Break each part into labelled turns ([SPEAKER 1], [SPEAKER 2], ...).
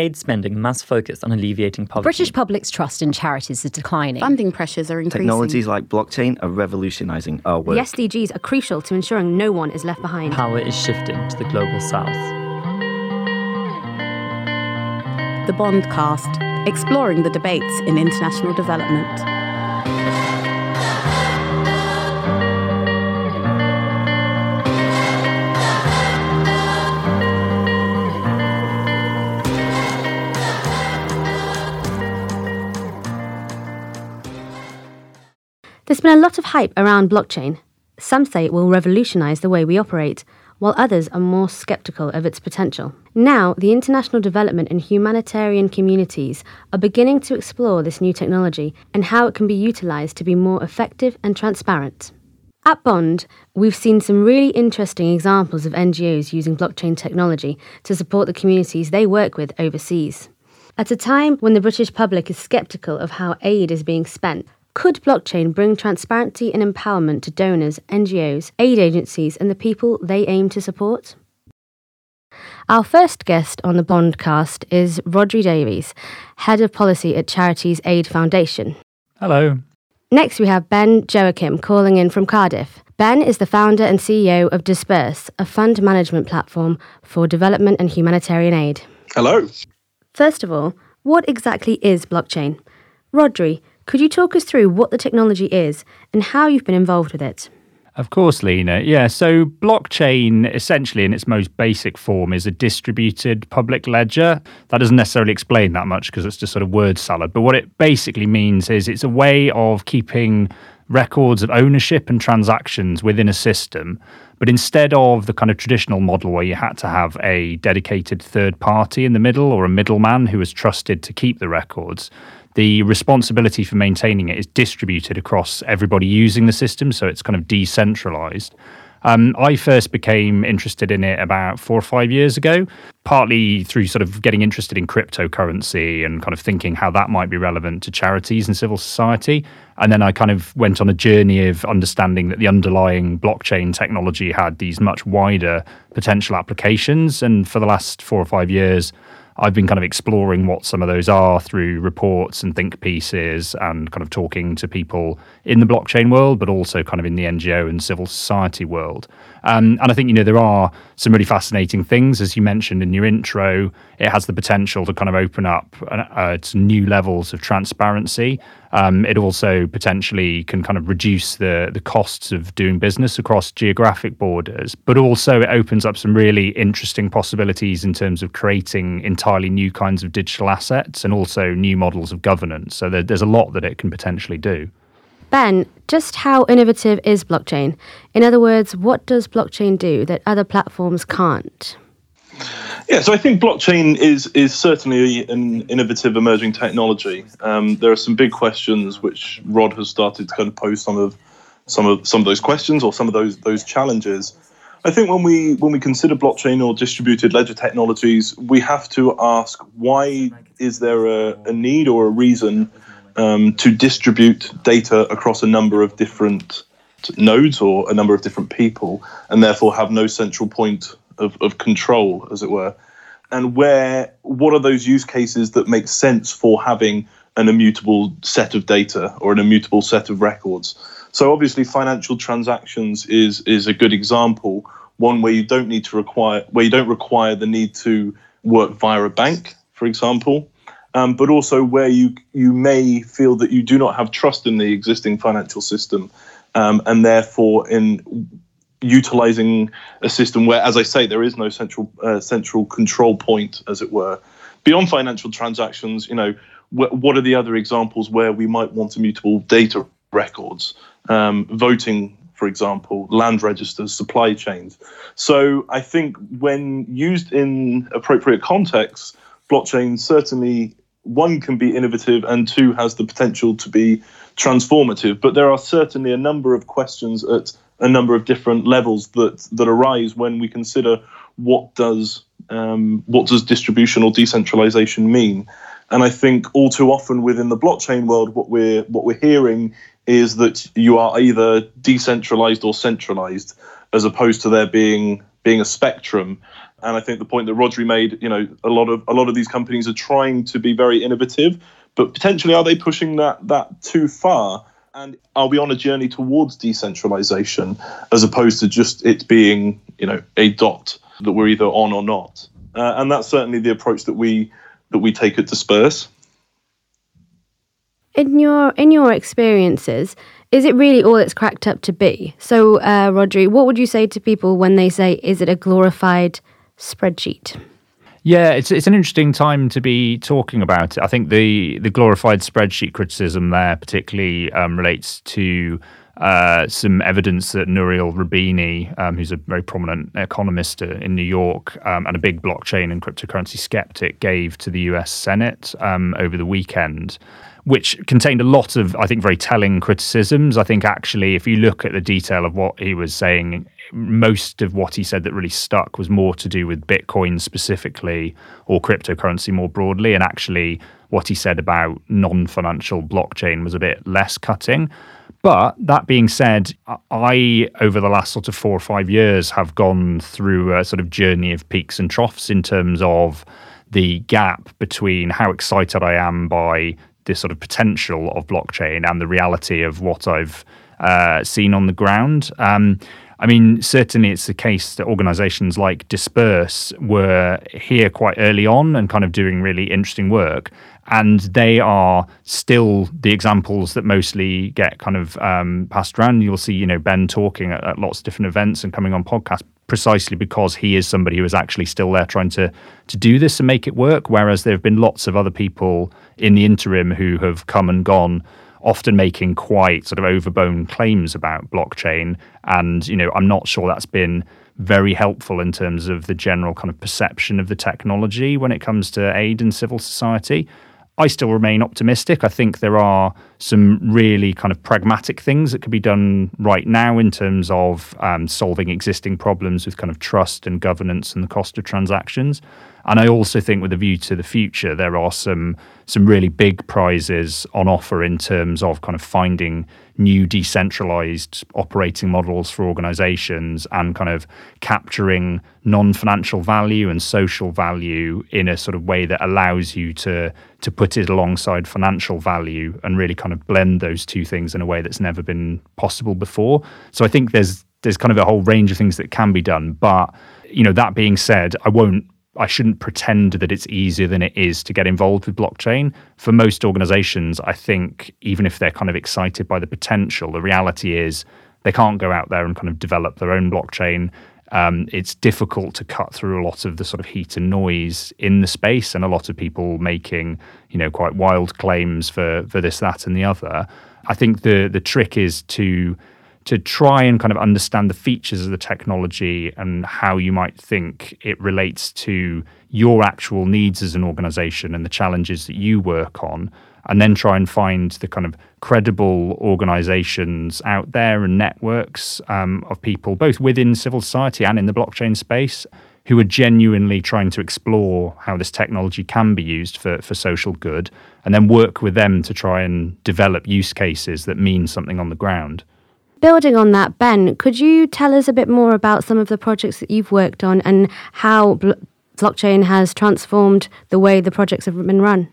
[SPEAKER 1] Aid spending must focus on alleviating poverty.
[SPEAKER 2] British public's trust in charities is declining.
[SPEAKER 3] Funding pressures are increasing.
[SPEAKER 4] Technologies like blockchain are revolutionising our work.
[SPEAKER 5] The SDGs are crucial to ensuring no one is left behind.
[SPEAKER 1] Power is shifting to the global south.
[SPEAKER 3] The Bondcast, exploring the debates in international development.
[SPEAKER 5] There's been a lot of hype around blockchain. Some say it will revolutionize the way we operate, while others are more skeptical of its potential. Now, the international development and humanitarian communities are beginning to explore this new technology and how it can be utilized to be more effective and transparent. At Bond, we've seen some really interesting examples of NGOs using blockchain technology to support the communities they work with overseas. At a time when the British public is skeptical of how aid is being spent, could blockchain bring transparency and empowerment to donors, NGOs, aid agencies, and the people they aim to support? Our first guest on the Bondcast is Rhodri Davies, Head of Policy at Charities Aid Foundation.
[SPEAKER 6] Hello.
[SPEAKER 5] Next, we have Ben Joakim calling in from Cardiff. Ben is the founder and CEO of Disberse, a fund management platform for development and humanitarian aid.
[SPEAKER 7] Hello.
[SPEAKER 5] First of all, what exactly is blockchain? Rhodri, could you talk us through what the technology is and how you've been involved with it?
[SPEAKER 6] Of course, Lena. Yeah, so blockchain, essentially in its most basic form, is a distributed public ledger. That doesn't necessarily explain that much because it's just sort of word salad. But what it basically means is it's a way of keeping records of ownership and transactions within a system. But instead of the kind of traditional model where you had to have a dedicated third party in the middle or a middleman who was trusted to keep the records, the responsibility for maintaining it is distributed across everybody using the system, so it's kind of decentralized. Um, I first became interested in it about four or five years ago, partly through sort of getting interested in cryptocurrency and kind of thinking how that might be relevant to charities and civil society. And then I kind of went on a journey of understanding that the underlying blockchain technology had these much wider potential applications. And for the last four or five years, I've been kind of exploring what some of those are through reports and think pieces and kind of talking to people in the blockchain world, but also kind of in the NGO and civil society world. Um, and I think, you know, there are some really fascinating things. As you mentioned in your intro, it has the potential to kind of open up uh, to new levels of transparency. Um, it also potentially can kind of reduce the, the costs of doing business across geographic borders, but also it opens up some really interesting possibilities in terms of creating entirely new kinds of digital assets and also new models of governance. So there, there's a lot that it can potentially do.
[SPEAKER 5] Ben, just how innovative is blockchain? In other words, what does blockchain do that other platforms can't?
[SPEAKER 7] Yeah, so I think blockchain is is certainly an innovative emerging technology. Um, there are some big questions which Rod has started to kind of pose some of some of some of those questions or some of those those challenges. I think when we when we consider blockchain or distributed ledger technologies, we have to ask why is there a, a need or a reason um, to distribute data across a number of different nodes or a number of different people, and therefore have no central point of, of control, as it were. And where what are those use cases that make sense for having an immutable set of data or an immutable set of records? So obviously, financial transactions is is a good example. One where you don't need to require where you don't require the need to work via a bank, for example, um, but also where you you may feel that you do not have trust in the existing financial system, um, and therefore in utilizing a system where, as I say, there is no central uh, central control point, as it were. Beyond financial transactions, you know, wh- what are the other examples where we might want immutable data records, um, voting, for example, land registers, supply chains. So I think when used in appropriate contexts, blockchain certainly one can be innovative and two has the potential to be transformative. But there are certainly a number of questions at a number of different levels that that arise when we consider what does um, what does distribution or decentralization mean. And I think all too often within the blockchain world, what we're what we're hearing is that you are either decentralized or centralized, as opposed to there being being a spectrum And I think the point that Rhodri made, you know, a lot of a lot of these companies are trying to be very innovative, but potentially are they pushing that that too far? And are we on a journey towards decentralization as opposed to just it being, you know, a dot that we're either on or not? Uh, and that's certainly the approach that we that we take at Disberse.
[SPEAKER 5] In your in your experiences, is it really all it's cracked up to be? So, uh, Rhodri, what would you say to people when they say, "Is it a glorified spreadsheet"?
[SPEAKER 6] Yeah, it's it's an interesting time to be talking about it. I think the the glorified spreadsheet criticism there particularly um, relates to uh, some evidence that Nouriel Roubini, um, who's a very prominent economist in New York um, and a big blockchain and cryptocurrency skeptic, gave to the US Senate um, over the weekend which contained a lot of, I think, very telling criticisms. I think actually, if you look at the detail of what he was saying, most of what he said that really stuck was more to do with Bitcoin specifically or cryptocurrency more broadly. And actually, what he said about non financial blockchain was a bit less cutting. But that being said, I, over the last sort of four or five years, have gone through a sort of journey of peaks and troughs in terms of the gap between how excited I am by this sort of potential of blockchain and the reality of what I've uh, seen on the ground. Um, I mean, certainly it's the case that organizations like Disberse were here quite early on and kind of doing really interesting work. And they are still the examples that mostly get kind of um, passed around. You'll see, you know, Ben talking at, at lots of different events and coming on podcasts precisely because he is somebody who is actually still there trying to to do this and make it work. Whereas there have been lots of other people in the interim who have come and gone, often making quite sort of overblown claims about blockchain. And you know, I'm not sure that's been very helpful in terms of the general kind of perception of the technology when it comes to aid in civil society. I still remain optimistic. I think there are some really kind of pragmatic things that could be done right now in terms of um, solving existing problems with kind of trust and governance and the cost of transactions. And I also think, with a view to the future, there are some some really big prizes on offer in terms of kind of finding new decentralized operating models for organizations and kind of capturing non-financial value and social value in a sort of way that allows you to to put it alongside financial value and really kind of blend those two things in a way that's never been possible before. So I think there's there's kind of a whole range of things that can be done, but you know that being said, I won't I shouldn't pretend that it's easier than it is to get involved with blockchain. For most organizations, I think even if they're kind of excited by the potential, the reality is they can't go out there and kind of develop their own blockchain. Um, it's difficult to cut through a lot of the sort of heat and noise in the space, and a lot of people making, you know, quite wild claims for for this, that, and the other. I think the the trick is to to try and kind of understand the features of the technology and how you might think it relates to your actual needs as an organization and the challenges that you work on and then try and find the kind of credible organizations out there and networks um, of people both within civil society and in the blockchain space who are genuinely trying to explore how this technology can be used for, for social good and then work with them to try and develop use cases that mean something on the ground
[SPEAKER 5] building on that, Ben, could you tell us a bit more about some of the projects that you've worked on and how bl- blockchain has transformed the way the projects have been run?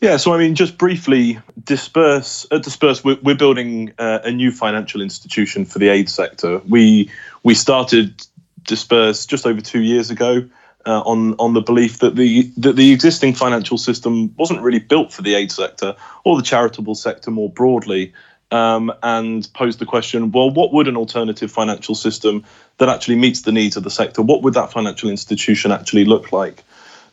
[SPEAKER 7] Yeah, so I mean, just briefly, Disberse at Disberse, we're, we're building uh, a new financial institution for the aid sector. We we started Disberse just over two years ago. Uh, on on the belief that the that the existing financial system wasn't really built for the aid sector or the charitable sector more broadly, um, and posed the question well, what would an alternative financial system that actually meets the needs of the sector, what would that financial institution actually look like?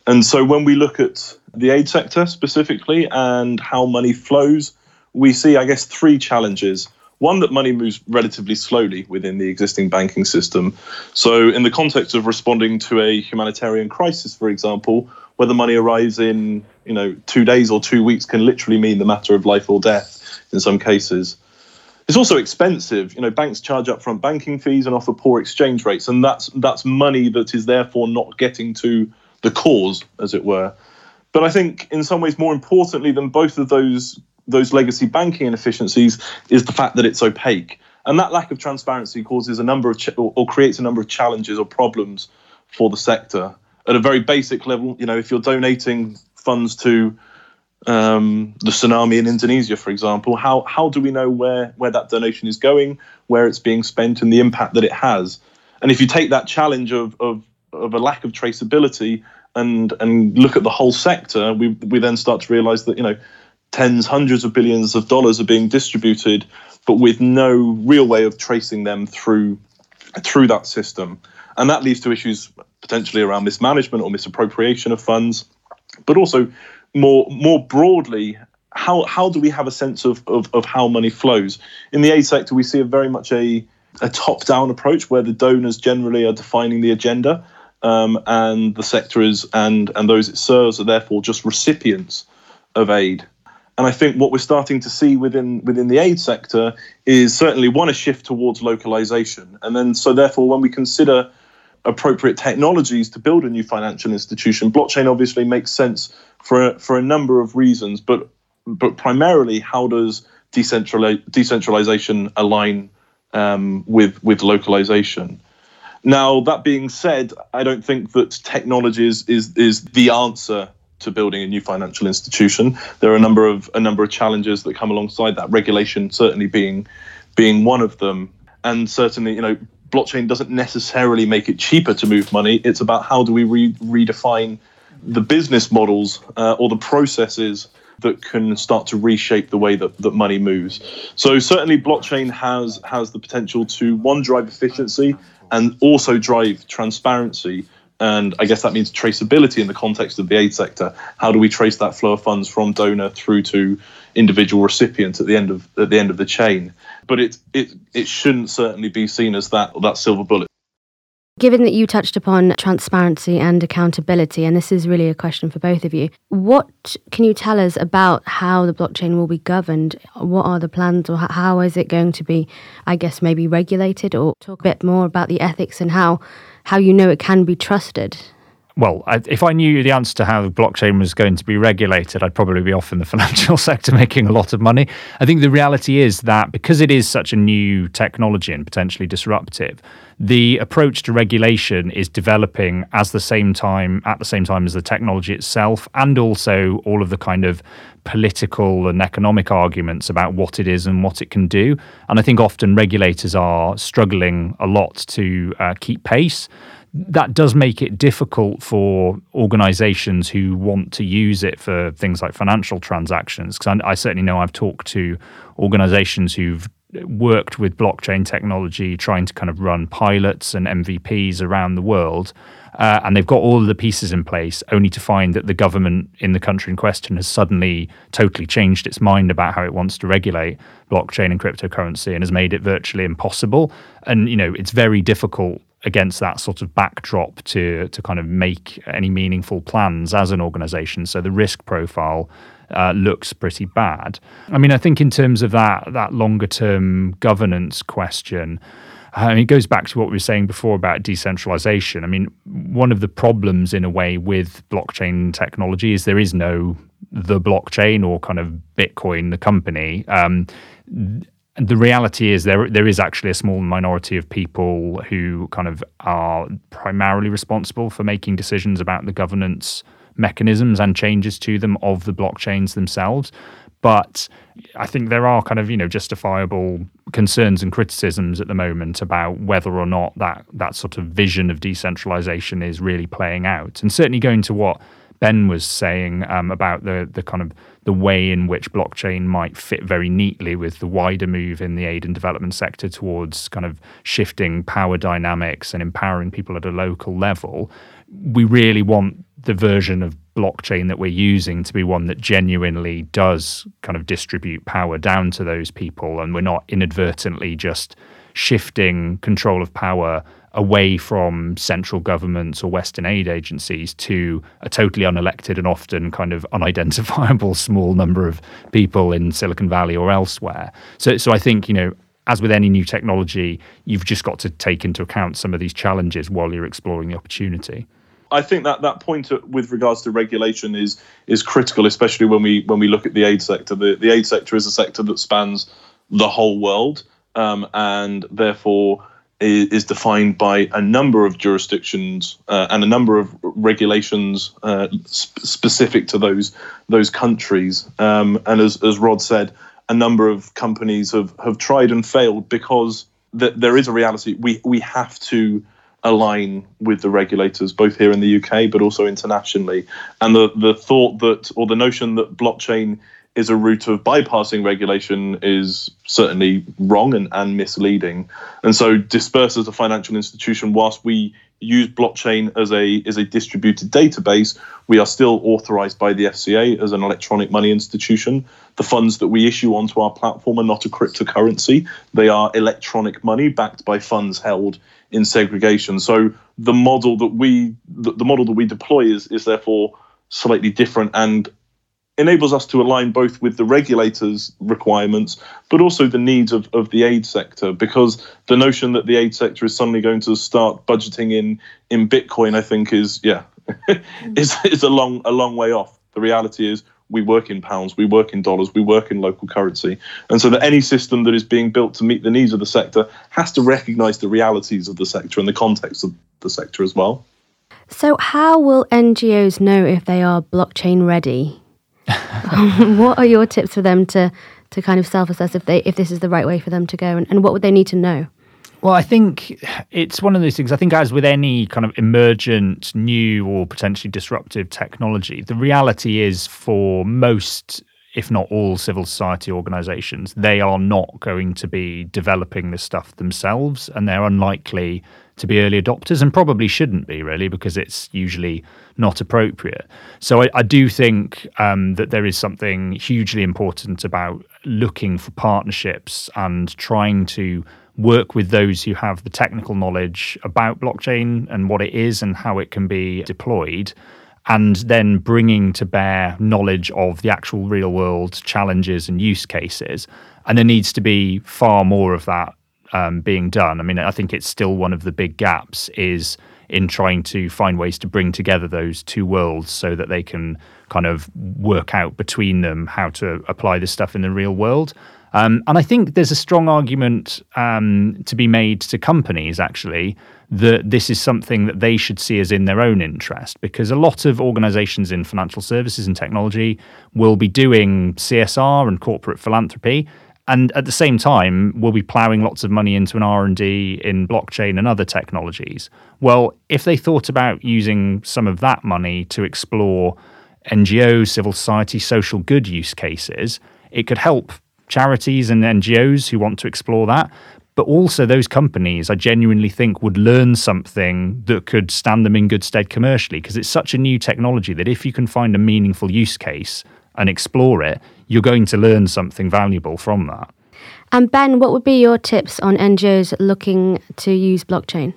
[SPEAKER 7] And so when we look at the aid sector specifically and how money flows, we see, I guess, three challenges. One, that money moves relatively slowly within the existing banking system. So, in the context of responding to a humanitarian crisis, for example, whether money arrives in you know two days or two weeks can literally mean the matter of life or death in some cases. It's also expensive. You know, banks charge upfront banking fees and offer poor exchange rates, and that's that's money that is therefore not getting to the cause, as it were. But I think, in some ways, more importantly than both of those those legacy banking inefficiencies is the fact that it's opaque, and that lack of transparency causes a number of ch- or, or creates a number of challenges or problems for the sector at a very basic level. You know, if you're donating funds to um, the tsunami in Indonesia, for example, how how do we know where where that donation is going, where it's being spent, and the impact that it has? And if you take that challenge of of, of a lack of traceability and and look at the whole sector, we we then start to realise that you know tens, hundreds of billions of dollars are being distributed, but with no real way of tracing them through through that system, and that leads to issues potentially around mismanagement or misappropriation of funds, but also more more broadly. How, how do we have a sense of, of, of how money flows? In the aid sector, we see a very much a, a top down approach where the donors generally are defining the agenda um, and the sector is and and those it serves are therefore just recipients of aid. And I think what we're starting to see within within the aid sector is certainly one a shift towards localization, and then so therefore when we consider appropriate technologies to build a new financial institution, blockchain obviously makes sense for for a number of reasons, but but primarily how does decentralization align um, with with localization? Now, that being said, I don't think that technology is, is, is the answer to building a new financial institution. There are a number of a number of challenges that come alongside that. Regulation certainly being being one of them, and certainly you know blockchain doesn't necessarily make it cheaper to move money. It's about how do we re- redefine the business models uh, or the processes that can start to reshape the way that, that money moves. So certainly blockchain has has the potential to one drive efficiency and also drive transparency. And I guess that means traceability in the context of the aid sector. How do we trace that flow of funds from donor through to individual recipient at the end of at the end of the chain? But it it it shouldn't certainly be seen as that that silver bullet.
[SPEAKER 5] Given that you touched upon transparency and accountability, and this is really a question for both of you, what can you tell us about how the blockchain will be governed? What are the plans, or how is it going to be, I guess, maybe regulated? Or talk a bit more about the ethics and how, how you know it can be trusted?
[SPEAKER 6] Well, I, if I knew the answer to how blockchain was going to be regulated, I'd probably be off in the financial sector making a lot of money. I think the reality is that because it is such a new technology and potentially disruptive, the approach to regulation is developing as the same time at the same time as the technology itself and also all of the kind of political and economic arguments about what it is and what it can do and i think often regulators are struggling a lot to uh, keep pace that does make it difficult for organizations who want to use it for things like financial transactions because I, I certainly know i've talked to organizations who've worked with blockchain technology, trying to kind of run pilots and MVPs around the world. Uh, and they've got all of the pieces in place, only to find that the government in the country in question has suddenly totally changed its mind about how it wants to regulate blockchain and cryptocurrency and has made it virtually impossible. And, you know, it's very difficult against that sort of backdrop to to kind of make any meaningful plans as an organization. So the risk profile uh, looks pretty bad. I mean, I think in terms of that that longer term governance question. I mean, it goes back to what we were saying before about decentralization. I mean, one of the problems in a way with blockchain technology is there is no the blockchain or kind of Bitcoin, the company. Um, the reality is there there is actually a small minority of people who kind of are primarily responsible for making decisions about the governance mechanisms and changes to them of the blockchains themselves. But I think there are kind of you know justifiable concerns and criticisms at the moment about whether or not that that sort of vision of decentralization is really playing out. And certainly going to what Ben was saying um, about the the kind of the way in which blockchain might fit very neatly with the wider move in the aid and development sector towards kind of shifting power dynamics and empowering people at a local level. We really want the version of blockchain that we're using to be one that genuinely does kind of distribute power down to those people and we're not inadvertently just shifting control of power away from central governments or Western aid agencies to a totally unelected and often kind of unidentifiable small number of people in Silicon Valley or elsewhere. So, so I think, you know, as with any new technology, you've just got to take into account some of these challenges while you're exploring the opportunity.
[SPEAKER 7] I think that that point with regards to regulation is is critical, especially when we when we look at the aid sector. The the aid sector is a sector that spans the whole world, um, and therefore is, is defined by a number of jurisdictions uh, and a number of regulations uh, sp- specific to those those countries. Um, and as, as Rod said, a number of companies have, have tried and failed because th- there is a reality. We we have to align with the regulators, both here in the UK but also internationally. And the the thought that or the notion that blockchain is a route of bypassing regulation is certainly wrong and, and misleading. And so Disberse as a financial institution, whilst we use blockchain as a as a distributed database, we are still authorized by the FCA as an electronic money institution. The funds that we issue onto our platform are not a cryptocurrency. They are electronic money backed by funds held in segregation. So the model that we the, the model that we deploy is is therefore slightly different and enables us to align both with the regulators' requirements, but also the needs of, of the aid sector. Because the notion that the aid sector is suddenly going to start budgeting in in Bitcoin, I think, is yeah, is is a long a long way off. The reality is we work in pounds, we work in dollars, we work in local currency, and so that any system that is being built to meet the needs of the sector has to recognise the realities of the sector and the context of the sector as well.
[SPEAKER 5] So, how will NGOs know if they are blockchain ready? what are your tips for them to to kind of self assess if they if this is the right way for them to go, and, and what would they need to know?
[SPEAKER 6] Well, I think it's one of those things. I think, as with any kind of emergent, new, or potentially disruptive technology, the reality is for most if not all civil society organizations, they are not going to be developing this stuff themselves and they're unlikely to be early adopters and probably shouldn't be really because it's usually not appropriate. So I, I do think um, that there is something hugely important about looking for partnerships and trying to work with those who have the technical knowledge about blockchain and what it is and how it can be deployed and then bringing to bear knowledge of the actual real world challenges and use cases. And there needs to be far more of that um, being done. I mean, I think it's still one of the big gaps is in trying to find ways to bring together those two worlds so that they can kind of work out between them how to apply this stuff in the real world. Um, and I think there's a strong argument um, to be made to companies actually that this is something that they should see as in their own interest because a lot of organizations in financial services and technology will be doing CSR and corporate philanthropy and at the same time we'll be plowing lots of money into an R&D in blockchain and other technologies. Well, if they thought about using some of that money to explore NGOs, civil society, social good use cases, it could help charities and NGOs who want to explore that. But also, those companies, I genuinely think, would learn something that could stand them in good stead commercially because it's such a new technology that if you can find a meaningful use case and explore it, you're going to learn something valuable from that.
[SPEAKER 5] And Ben, what would be your tips on NGOs looking to use blockchain?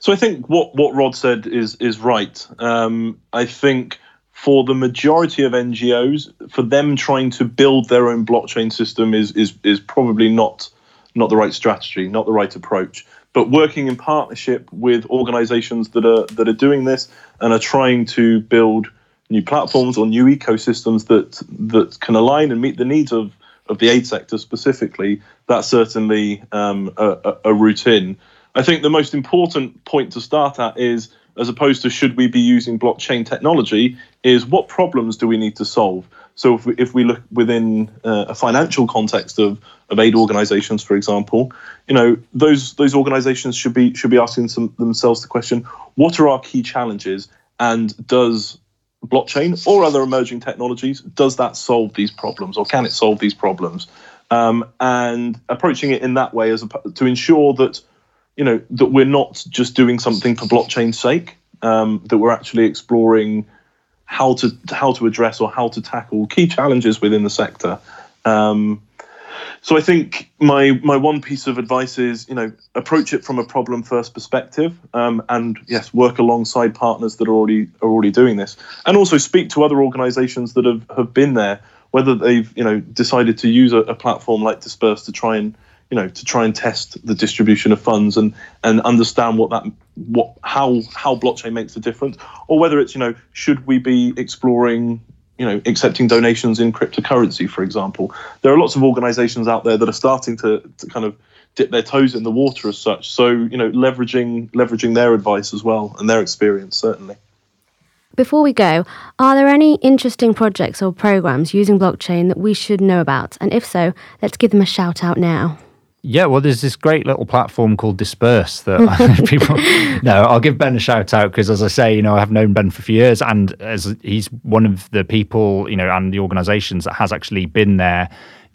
[SPEAKER 7] So I think what, what Rod said is is right. Um, I think for the majority of NGOs, for them trying to build their own blockchain system is is is probably not not the right strategy, not the right approach. But working in partnership with organizations that are that are doing this and are trying to build new platforms or new ecosystems that that can align and meet the needs of of the aid sector specifically, that's certainly um, a, a, route in. I think the most important point to start at is as opposed to should we be using blockchain technology, is what problems do we need to solve? So if we, if we look within uh, a financial context of, of aid organizations, for example, you know those those organizations should be should be asking some, themselves the question: What are our key challenges, and does blockchain or other emerging technologies does that solve these problems, or can it solve these problems? Um, and approaching it in that way as a, to ensure that you know that we're not just doing something for blockchain's sake, um, that we're actually exploring how to how to address or how to tackle key challenges within the sector. Um, so I think my my one piece of advice is you know approach it from a problem first perspective, um, and yes, work alongside partners that are already are already doing this, and also speak to other organisations that have, have been there, whether they've you know decided to use a, a platform like Disberse to try and you know to try and test the distribution of funds and and understand what that what how how blockchain makes a difference. Or whether it's you know should we be exploring you know accepting donations in cryptocurrency for example there are lots of organizations out there that are starting to, to kind of dip their toes in the water as such. So you know, leveraging leveraging their advice as well and their experience certainly.
[SPEAKER 5] Before we go, are there any interesting projects or programs using blockchain that we should know about? And if so, let's give them a shout out now.
[SPEAKER 6] Yeah, well, there's this great little platform called Disberse that people. no, I'll give Ben a shout out because, as I say, you know, I have known Ben for a few years, and as he's one of the people, you know, and the organisations that has actually been there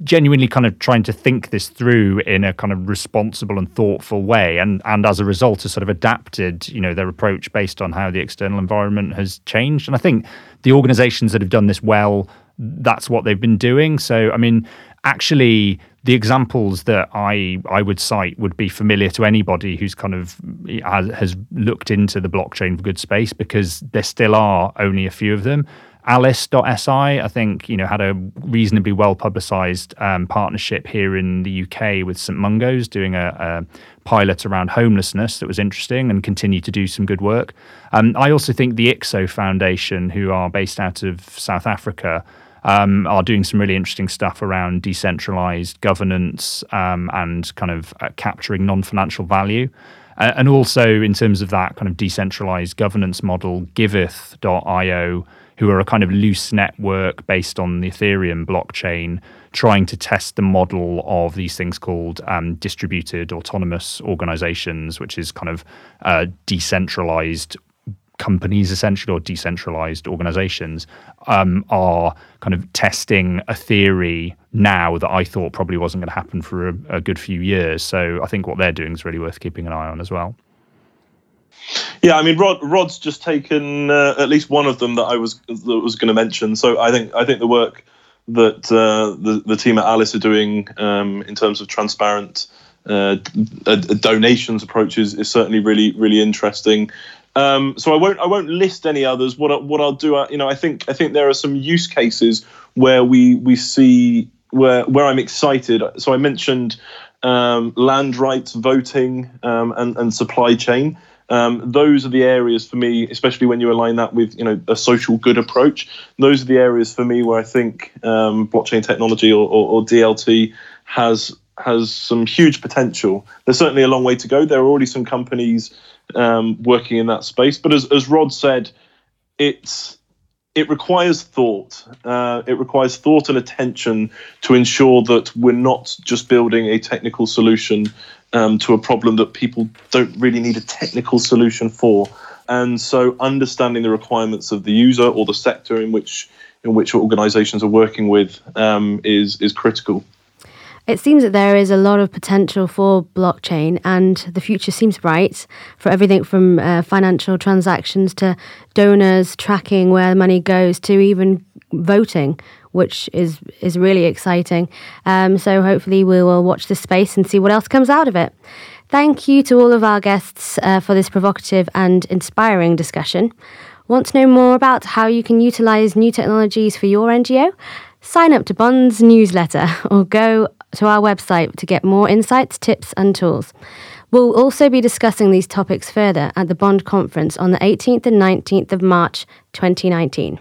[SPEAKER 6] genuinely kind of trying to think this through in a kind of responsible and thoughtful way and and as a result has sort of adapted you know their approach based on how the external environment has changed and i think the organizations that have done this well that's what they've been doing so i mean actually the examples that I I would cite would be familiar to anybody who's kind of has, has looked into the blockchain for good space because there still are only a few of them. Alice.si, I think, you know, had a reasonably well publicized um, partnership here in the UK with St Mungo's, doing a, a, pilot around homelessness that was interesting and continue to do some good work. Um, I also think the IXO Foundation, who are based out of South Africa, um, are doing some really interesting stuff around decentralized governance um, and kind of uh, capturing non financial value. Uh, and also, in terms of that kind of decentralized governance model, Giveth.io who are a kind of loose network based on the Ethereum blockchain, trying to test the model of these things called um, distributed autonomous organizations, which is kind of uh, decentralized companies essentially or decentralized organizations um, are kind of testing a theory now that I thought probably wasn't going to happen for a, a good few years. So I think what they're doing is really worth keeping an eye on as well.
[SPEAKER 7] Yeah, I mean, Rod Rod's just taken uh, at least one of them that I was that was going to mention. So I think I think the work that uh, the the team at Alice are doing um, in terms of transparent uh, donations approaches is certainly really really interesting. Um, so I won't I won't list any others. What I, what I'll do, uh, you know, I think I think there are some use cases where we we see where where I'm excited. So I mentioned um, land rights, voting, um, and and supply chain. Um, those are the areas for me, especially when you align that with you know a social good approach. Those are the areas for me where I think um, blockchain technology or, or, or, DLT has has some huge potential. There's certainly a long way to go. There are already some companies um, working in that space, but as, as Rod said, it's it requires thought. Uh, it requires thought and attention to ensure that we're not just building a technical solution um, to a problem that people don't really need a technical solution for. And so, understanding the requirements of the user or the sector in which in which organisations are working with um, is is critical.
[SPEAKER 5] It seems that there is a lot of potential for blockchain, and the future seems bright for everything from uh, financial transactions to donors tracking where the money goes to even voting, which is is really exciting. Um, so hopefully we will watch this space and see what else comes out of it. Thank you to all of our guests uh, for this provocative and inspiring discussion. Want to know more about how you can utilize new technologies for your NGO? Sign up to Bond's newsletter or go to our website to get more insights, tips, and tools. We'll also be discussing these topics further at the Bond conference on the 18th and 19th of March 2019.